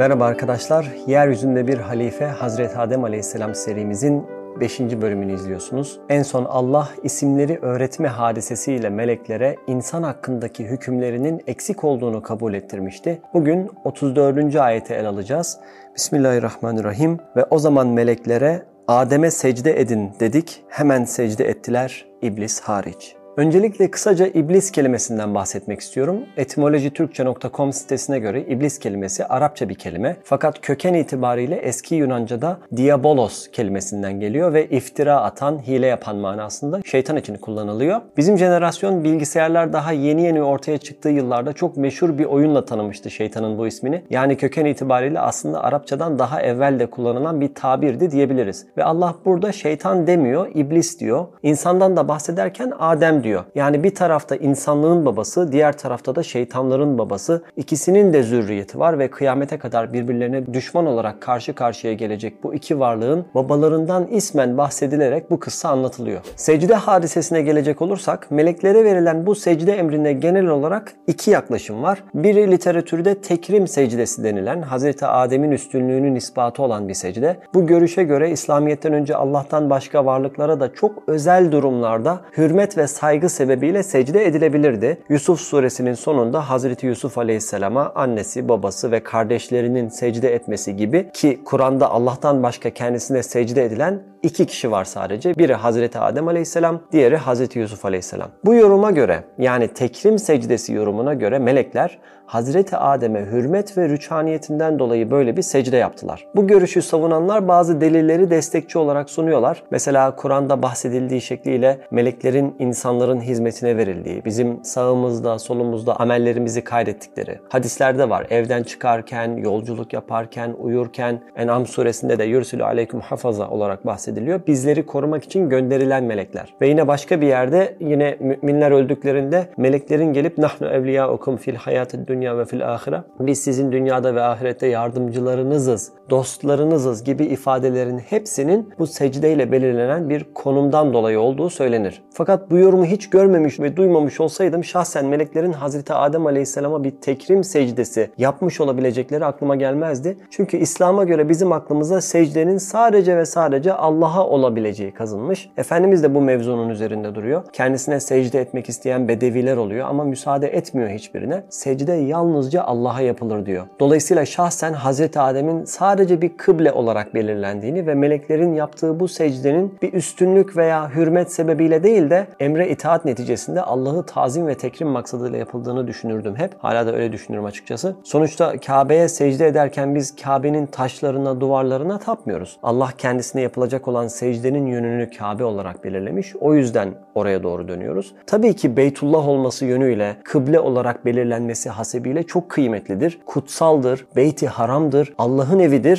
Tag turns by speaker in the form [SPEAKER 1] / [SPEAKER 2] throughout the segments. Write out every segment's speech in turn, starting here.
[SPEAKER 1] Merhaba arkadaşlar. Yeryüzünde bir halife Hazreti Adem Aleyhisselam serimizin 5. bölümünü izliyorsunuz. En son Allah isimleri öğretme hadisesiyle meleklere insan hakkındaki hükümlerinin eksik olduğunu kabul ettirmişti. Bugün 34. ayeti el alacağız. Bismillahirrahmanirrahim. Ve o zaman meleklere Adem'e secde edin dedik. Hemen secde ettiler iblis hariç. Öncelikle kısaca iblis kelimesinden bahsetmek istiyorum. Etimolojitürkçe.com sitesine göre iblis kelimesi Arapça bir kelime. Fakat köken itibariyle eski Yunanca'da diabolos kelimesinden geliyor ve iftira atan, hile yapan manasında şeytan için kullanılıyor. Bizim jenerasyon bilgisayarlar daha yeni yeni ortaya çıktığı yıllarda çok meşhur bir oyunla tanımıştı şeytanın bu ismini. Yani köken itibariyle aslında Arapçadan daha evvel de kullanılan bir tabirdi diyebiliriz. Ve Allah burada şeytan demiyor, iblis diyor. İnsandan da bahsederken Adem diyor. Yani bir tarafta insanlığın babası, diğer tarafta da şeytanların babası. İkisinin de zürriyeti var ve kıyamete kadar birbirlerine düşman olarak karşı karşıya gelecek bu iki varlığın babalarından ismen bahsedilerek bu kıssa anlatılıyor. Secde hadisesine gelecek olursak meleklere verilen bu secde emrine genel olarak iki yaklaşım var. Biri literatürde tekrim secdesi denilen Hz. Adem'in üstünlüğünün ispatı olan bir secde. Bu görüşe göre İslamiyet'ten önce Allah'tan başka varlıklara da çok özel durumlarda hürmet ve saygı saygı sebebiyle secde edilebilirdi. Yusuf suresinin sonunda Hazreti Yusuf aleyhisselama annesi, babası ve kardeşlerinin secde etmesi gibi ki Kur'an'da Allah'tan başka kendisine secde edilen iki kişi var sadece. Biri Hazreti Adem aleyhisselam, diğeri Hazreti Yusuf aleyhisselam. Bu yoruma göre yani tekrim secdesi yorumuna göre melekler Hazreti Adem'e hürmet ve rüçhaniyetinden dolayı böyle bir secde yaptılar. Bu görüşü savunanlar bazı delilleri destekçi olarak sunuyorlar. Mesela Kur'an'da bahsedildiği şekliyle meleklerin insanların hizmetine verildiği, bizim sağımızda, solumuzda amellerimizi kaydettikleri. Hadislerde var. Evden çıkarken, yolculuk yaparken, uyurken, En'am suresinde de yursülü aleyküm hafaza olarak bahsediliyor. Bizleri korumak için gönderilen melekler. Ve yine başka bir yerde yine müminler öldüklerinde meleklerin gelip nahnu evliyaukum fil hayatid dünya dünya ve fil ahire. Biz sizin dünyada ve ahirette yardımcılarınızız, dostlarınızız gibi ifadelerin hepsinin bu secdeyle belirlenen bir konumdan dolayı olduğu söylenir. Fakat bu yorumu hiç görmemiş ve duymamış olsaydım şahsen meleklerin Hazreti Adem Aleyhisselam'a bir tekrim secdesi yapmış olabilecekleri aklıma gelmezdi. Çünkü İslam'a göre bizim aklımıza secdenin sadece ve sadece Allah'a olabileceği kazınmış. Efendimiz de bu mevzunun üzerinde duruyor. Kendisine secde etmek isteyen bedeviler oluyor ama müsaade etmiyor hiçbirine. Secde yalnızca Allah'a yapılır diyor. Dolayısıyla şahsen Hazreti Adem'in sadece bir kıble olarak belirlendiğini ve meleklerin yaptığı bu secdenin bir üstünlük veya hürmet sebebiyle değil de emre itaat neticesinde Allah'ı tazim ve tekrim maksadıyla yapıldığını düşünürdüm hep. Hala da öyle düşünüyorum açıkçası. Sonuçta Kabe'ye secde ederken biz Kabe'nin taşlarına, duvarlarına tapmıyoruz. Allah kendisine yapılacak olan secdenin yönünü Kabe olarak belirlemiş. O yüzden oraya doğru dönüyoruz. Tabii ki Beytullah olması yönüyle kıble olarak belirlenmesi hasebiyle çok kıymetlidir, kutsaldır, beyti haramdır, Allah'ın evidir.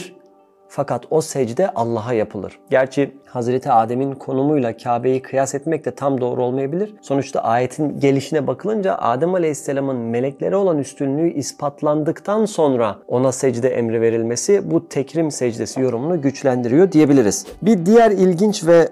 [SPEAKER 1] Fakat o secde Allah'a yapılır. Gerçi Hazreti Adem'in konumuyla Kabe'yi kıyas etmek de tam doğru olmayabilir. Sonuçta ayetin gelişine bakılınca Adem Aleyhisselam'ın meleklere olan üstünlüğü ispatlandıktan sonra ona secde emri verilmesi bu tekrim secdesi yorumunu güçlendiriyor diyebiliriz. Bir diğer ilginç ve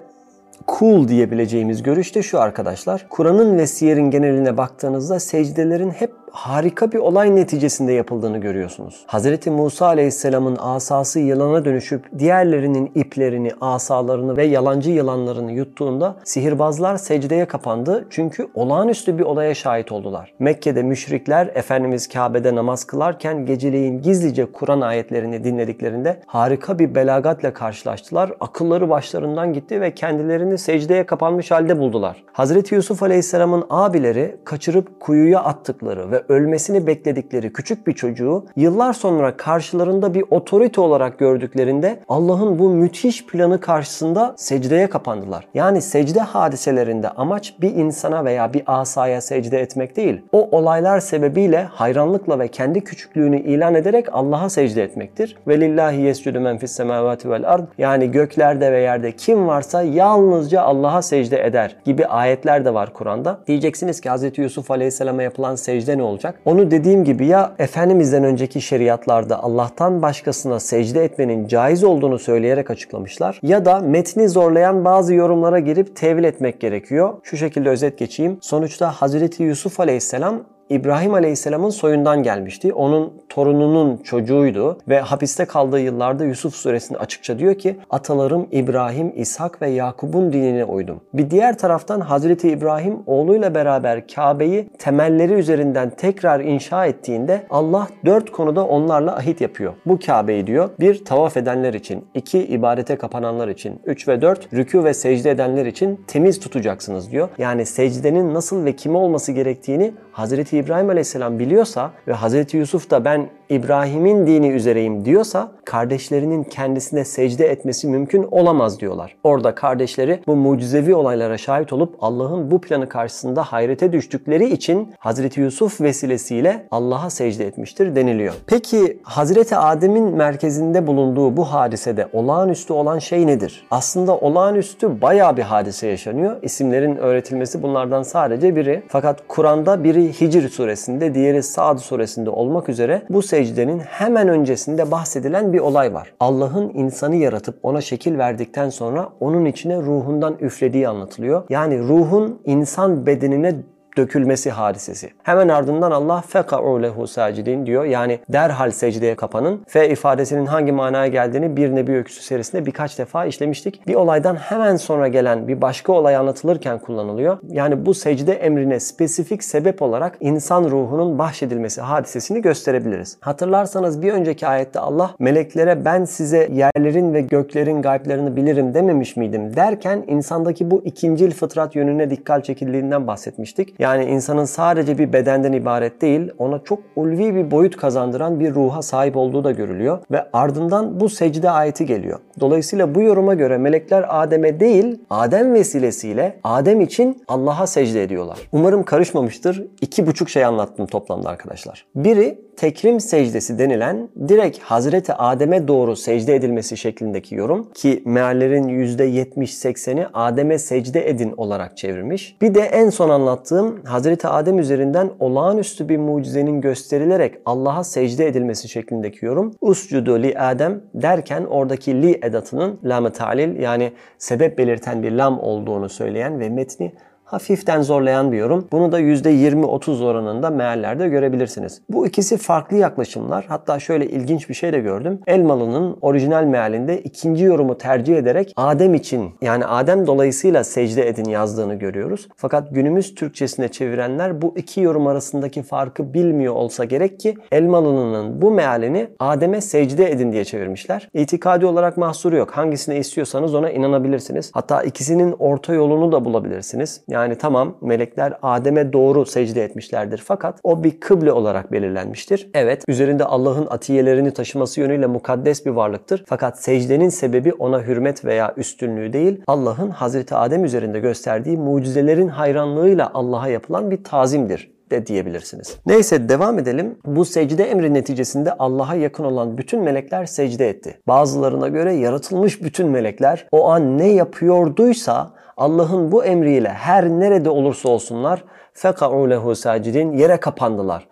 [SPEAKER 1] cool diyebileceğimiz görüş de şu arkadaşlar. Kur'an'ın ve siyerin geneline baktığınızda secdelerin hep harika bir olay neticesinde yapıldığını görüyorsunuz. Hz. Musa Aleyhisselam'ın asası yılana dönüşüp diğerlerinin iplerini, asalarını ve yalancı yılanlarını yuttuğunda sihirbazlar secdeye kapandı çünkü olağanüstü bir olaya şahit oldular. Mekke'de müşrikler Efendimiz Kabe'de namaz kılarken geceleyin gizlice Kur'an ayetlerini dinlediklerinde harika bir belagatla karşılaştılar. Akılları başlarından gitti ve kendilerini secdeye kapanmış halde buldular. Hz. Yusuf Aleyhisselam'ın abileri kaçırıp kuyuya attıkları ve ölmesini bekledikleri küçük bir çocuğu yıllar sonra karşılarında bir otorite olarak gördüklerinde Allah'ın bu müthiş planı karşısında secdeye kapandılar. Yani secde hadiselerinde amaç bir insana veya bir asaya secde etmek değil. O olaylar sebebiyle hayranlıkla ve kendi küçüklüğünü ilan ederek Allah'a secde etmektir. Ve lillahi yescudu men fis semavati vel ard. Yani göklerde ve yerde kim varsa yalnızca Allah'a secde eder gibi ayetler de var Kur'an'da. Diyeceksiniz ki Hz. Yusuf Aleyhisselam'a yapılan secde ne olacak? Onu dediğim gibi ya Efendimiz'den önceki şeriatlarda Allah'tan başkasına secde etmenin caiz olduğunu söyleyerek açıklamışlar ya da metni zorlayan bazı yorumlara girip tevil etmek gerekiyor. Şu şekilde özet geçeyim. Sonuçta Hazreti Yusuf Aleyhisselam İbrahim Aleyhisselam'ın soyundan gelmişti. Onun torununun çocuğuydu ve hapiste kaldığı yıllarda Yusuf suresinde açıkça diyor ki atalarım İbrahim, İshak ve Yakub'un dinine uydum. Bir diğer taraftan Hazreti İbrahim oğluyla beraber Kabe'yi temelleri üzerinden tekrar inşa ettiğinde Allah dört konuda onlarla ahit yapıyor. Bu Kabe'yi diyor bir tavaf edenler için, iki ibadete kapananlar için, üç ve dört rükû ve secde edenler için temiz tutacaksınız diyor. Yani secdenin nasıl ve kime olması gerektiğini Hazreti İbrahim Aleyhisselam biliyorsa ve Hazreti Yusuf da ben İbrahim'in dini üzereyim diyorsa kardeşlerinin kendisine secde etmesi mümkün olamaz diyorlar. Orada kardeşleri bu mucizevi olaylara şahit olup Allah'ın bu planı karşısında hayrete düştükleri için Hazreti Yusuf vesilesiyle Allah'a secde etmiştir deniliyor. Peki Hazreti Adem'in merkezinde bulunduğu bu hadisede olağanüstü olan şey nedir? Aslında olağanüstü bayağı bir hadise yaşanıyor. İsimlerin öğretilmesi bunlardan sadece biri. Fakat Kur'an'da biri Hicr suresinde, diğeri Sa'd suresinde olmak üzere bu secdenin hemen öncesinde bahsedilen bir olay var. Allah'ın insanı yaratıp ona şekil verdikten sonra onun içine ruhundan üflediği anlatılıyor. Yani ruhun insan bedenine dökülmesi hadisesi. Hemen ardından Allah feka'u lehu sacidin diyor. Yani derhal secdeye kapanın. Fe ifadesinin hangi manaya geldiğini bir Nebi Öyküsü serisinde birkaç defa işlemiştik. Bir olaydan hemen sonra gelen bir başka olay anlatılırken kullanılıyor. Yani bu secde emrine spesifik sebep olarak insan ruhunun bahşedilmesi hadisesini gösterebiliriz. Hatırlarsanız bir önceki ayette Allah meleklere ben size yerlerin ve göklerin gayblarını bilirim dememiş miydim derken insandaki bu ikincil fıtrat yönüne dikkat çekildiğinden bahsetmiştik. Yani insanın sadece bir bedenden ibaret değil, ona çok ulvi bir boyut kazandıran bir ruha sahip olduğu da görülüyor ve ardından bu secde ayeti geliyor. Dolayısıyla bu yoruma göre melekler Adem'e değil, Adem vesilesiyle Adem için Allah'a secde ediyorlar. Umarım karışmamıştır. İki buçuk şey anlattım toplamda arkadaşlar. Biri tekrim secdesi denilen direkt Hazreti Adem'e doğru secde edilmesi şeklindeki yorum ki meallerin %70-80'i Adem'e secde edin olarak çevirmiş. Bir de en son anlattığım Hazreti Adem üzerinden olağanüstü bir mucizenin gösterilerek Allah'a secde edilmesi şeklindeki yorum uscudu li Adem derken oradaki li edatının lam talil yani sebep belirten bir lam olduğunu söyleyen ve metni hafiften zorlayan bir yorum. Bunu da %20-30 oranında meallerde görebilirsiniz. Bu ikisi farklı yaklaşımlar. Hatta şöyle ilginç bir şey de gördüm. Elmalı'nın orijinal mealinde ikinci yorumu tercih ederek Adem için yani Adem dolayısıyla secde edin yazdığını görüyoruz. Fakat günümüz Türkçesine çevirenler bu iki yorum arasındaki farkı bilmiyor olsa gerek ki Elmalı'nın bu mealini Adem'e secde edin diye çevirmişler. İtikadi olarak mahsuru yok. Hangisine istiyorsanız ona inanabilirsiniz. Hatta ikisinin orta yolunu da bulabilirsiniz. Yani yani tamam melekler Adem'e doğru secde etmişlerdir fakat o bir kıble olarak belirlenmiştir. Evet üzerinde Allah'ın atiyelerini taşıması yönüyle mukaddes bir varlıktır. Fakat secdenin sebebi ona hürmet veya üstünlüğü değil Allah'ın Hazreti Adem üzerinde gösterdiği mucizelerin hayranlığıyla Allah'a yapılan bir tazimdir de diyebilirsiniz. Neyse devam edelim. Bu secde emri neticesinde Allah'a yakın olan bütün melekler secde etti. Bazılarına göre yaratılmış bütün melekler o an ne yapıyorduysa Allah'ın bu emriyle her nerede olursa olsunlar feka'u lehu sacidin yere kapandılar.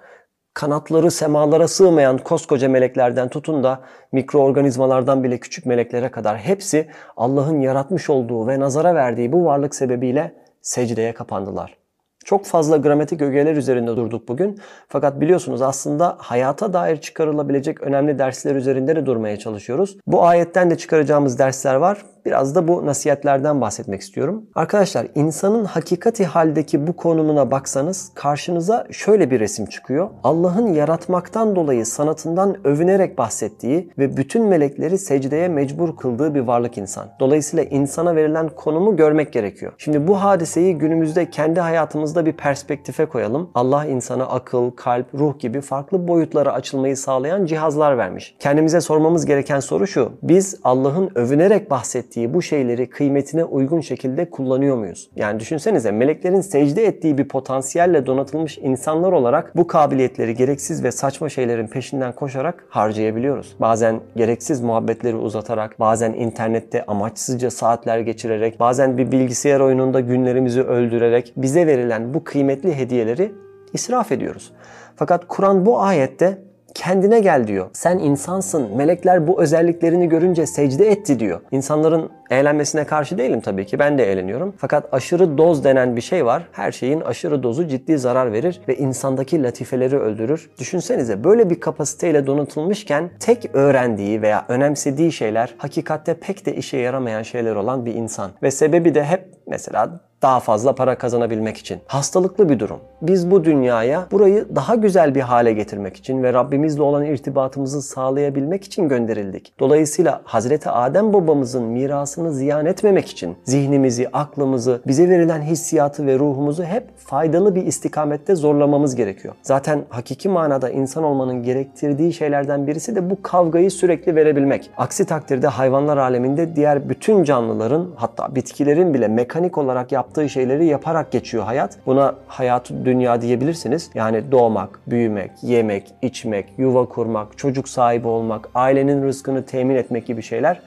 [SPEAKER 1] Kanatları semalara sığmayan koskoca meleklerden tutun da mikroorganizmalardan bile küçük meleklere kadar hepsi Allah'ın yaratmış olduğu ve nazara verdiği bu varlık sebebiyle secdeye kapandılar. Çok fazla gramatik ögeler üzerinde durduk bugün. Fakat biliyorsunuz aslında hayata dair çıkarılabilecek önemli dersler üzerinde de durmaya çalışıyoruz. Bu ayetten de çıkaracağımız dersler var. Biraz da bu nasihatlerden bahsetmek istiyorum. Arkadaşlar insanın hakikati haldeki bu konumuna baksanız karşınıza şöyle bir resim çıkıyor. Allah'ın yaratmaktan dolayı sanatından övünerek bahsettiği ve bütün melekleri secdeye mecbur kıldığı bir varlık insan. Dolayısıyla insana verilen konumu görmek gerekiyor. Şimdi bu hadiseyi günümüzde kendi hayatımızda bir perspektife koyalım. Allah insana akıl, kalp, ruh gibi farklı boyutlara açılmayı sağlayan cihazlar vermiş. Kendimize sormamız gereken soru şu. Biz Allah'ın övünerek bahsettiği ettiği bu şeyleri kıymetine uygun şekilde kullanıyor muyuz? Yani düşünsenize meleklerin secde ettiği bir potansiyelle donatılmış insanlar olarak bu kabiliyetleri gereksiz ve saçma şeylerin peşinden koşarak harcayabiliyoruz. Bazen gereksiz muhabbetleri uzatarak, bazen internette amaçsızca saatler geçirerek, bazen bir bilgisayar oyununda günlerimizi öldürerek bize verilen bu kıymetli hediyeleri israf ediyoruz. Fakat Kur'an bu ayette kendine gel diyor. Sen insansın. Melekler bu özelliklerini görünce secde etti diyor. İnsanların eğlenmesine karşı değilim tabii ki. Ben de eğleniyorum. Fakat aşırı doz denen bir şey var. Her şeyin aşırı dozu ciddi zarar verir ve insandaki latifeleri öldürür. Düşünsenize böyle bir kapasiteyle donatılmışken tek öğrendiği veya önemsediği şeyler hakikatte pek de işe yaramayan şeyler olan bir insan. Ve sebebi de hep mesela daha fazla para kazanabilmek için. Hastalıklı bir durum. Biz bu dünyaya burayı daha güzel bir hale getirmek için ve Rabbimizle olan irtibatımızı sağlayabilmek için gönderildik. Dolayısıyla Hazreti Adem babamızın mirasını ziyan etmemek için zihnimizi, aklımızı, bize verilen hissiyatı ve ruhumuzu hep faydalı bir istikamette zorlamamız gerekiyor. Zaten hakiki manada insan olmanın gerektirdiği şeylerden birisi de bu kavgayı sürekli verebilmek. Aksi takdirde hayvanlar aleminde diğer bütün canlıların hatta bitkilerin bile mekanik olarak yaptığı yaptığı şeyleri yaparak geçiyor hayat. Buna hayatı dünya diyebilirsiniz. Yani doğmak, büyümek, yemek, içmek, yuva kurmak, çocuk sahibi olmak, ailenin rızkını temin etmek gibi şeyler.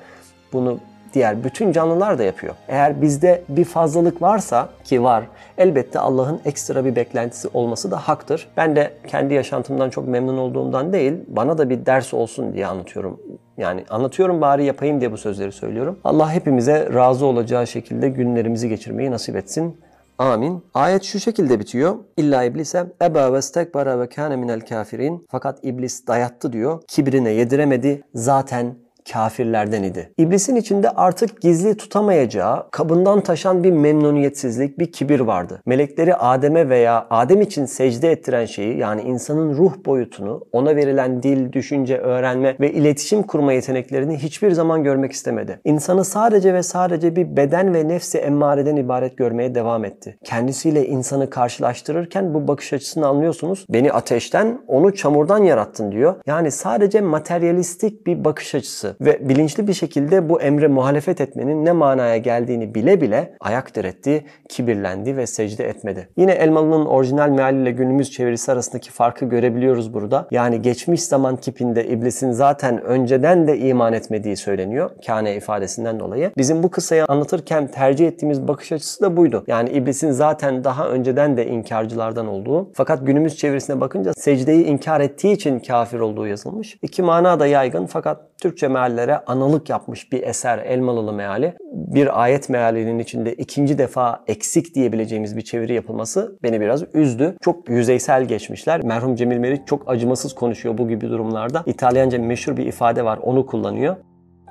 [SPEAKER 1] Bunu diğer bütün canlılar da yapıyor. Eğer bizde bir fazlalık varsa ki var elbette Allah'ın ekstra bir beklentisi olması da haktır. Ben de kendi yaşantımdan çok memnun olduğumdan değil bana da bir ders olsun diye anlatıyorum. Yani anlatıyorum bari yapayım diye bu sözleri söylüyorum. Allah hepimize razı olacağı şekilde günlerimizi geçirmeyi nasip etsin. Amin. Ayet şu şekilde bitiyor. İlla iblise eba ve stekbara ve kâne minel kafirin. Fakat iblis dayattı diyor. Kibrine yediremedi. Zaten kafirlerden idi. İblisin içinde artık gizli tutamayacağı, kabından taşan bir memnuniyetsizlik, bir kibir vardı. Melekleri Adem'e veya Adem için secde ettiren şeyi yani insanın ruh boyutunu, ona verilen dil, düşünce, öğrenme ve iletişim kurma yeteneklerini hiçbir zaman görmek istemedi. İnsanı sadece ve sadece bir beden ve nefsi emmareden ibaret görmeye devam etti. Kendisiyle insanı karşılaştırırken bu bakış açısını anlıyorsunuz. Beni ateşten, onu çamurdan yarattın diyor. Yani sadece materyalistik bir bakış açısı ve bilinçli bir şekilde bu emre muhalefet etmenin ne manaya geldiğini bile bile ayak diretti, kibirlendi ve secde etmedi. Yine Elmalı'nın orijinal mealiyle günümüz çevirisi arasındaki farkı görebiliyoruz burada. Yani geçmiş zaman tipinde iblisin zaten önceden de iman etmediği söyleniyor. Kâne ifadesinden dolayı. Bizim bu kısayı anlatırken tercih ettiğimiz bakış açısı da buydu. Yani iblisin zaten daha önceden de inkarcılardan olduğu fakat günümüz çevirisine bakınca secdeyi inkar ettiği için kafir olduğu yazılmış. İki mana da yaygın fakat Türkçe meallere analık yapmış bir eser Elmalılı meali. Bir ayet mealinin içinde ikinci defa eksik diyebileceğimiz bir çeviri yapılması beni biraz üzdü. Çok yüzeysel geçmişler. Merhum Cemil Meriç çok acımasız konuşuyor bu gibi durumlarda. İtalyanca meşhur bir ifade var onu kullanıyor.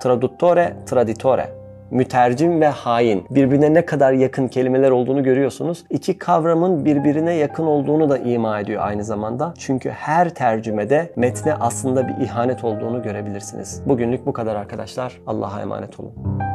[SPEAKER 1] Traduttore, traditore mütercim ve hain. Birbirine ne kadar yakın kelimeler olduğunu görüyorsunuz. İki kavramın birbirine yakın olduğunu da ima ediyor aynı zamanda. Çünkü her tercümede metne aslında bir ihanet olduğunu görebilirsiniz. Bugünlük bu kadar arkadaşlar. Allah'a emanet olun.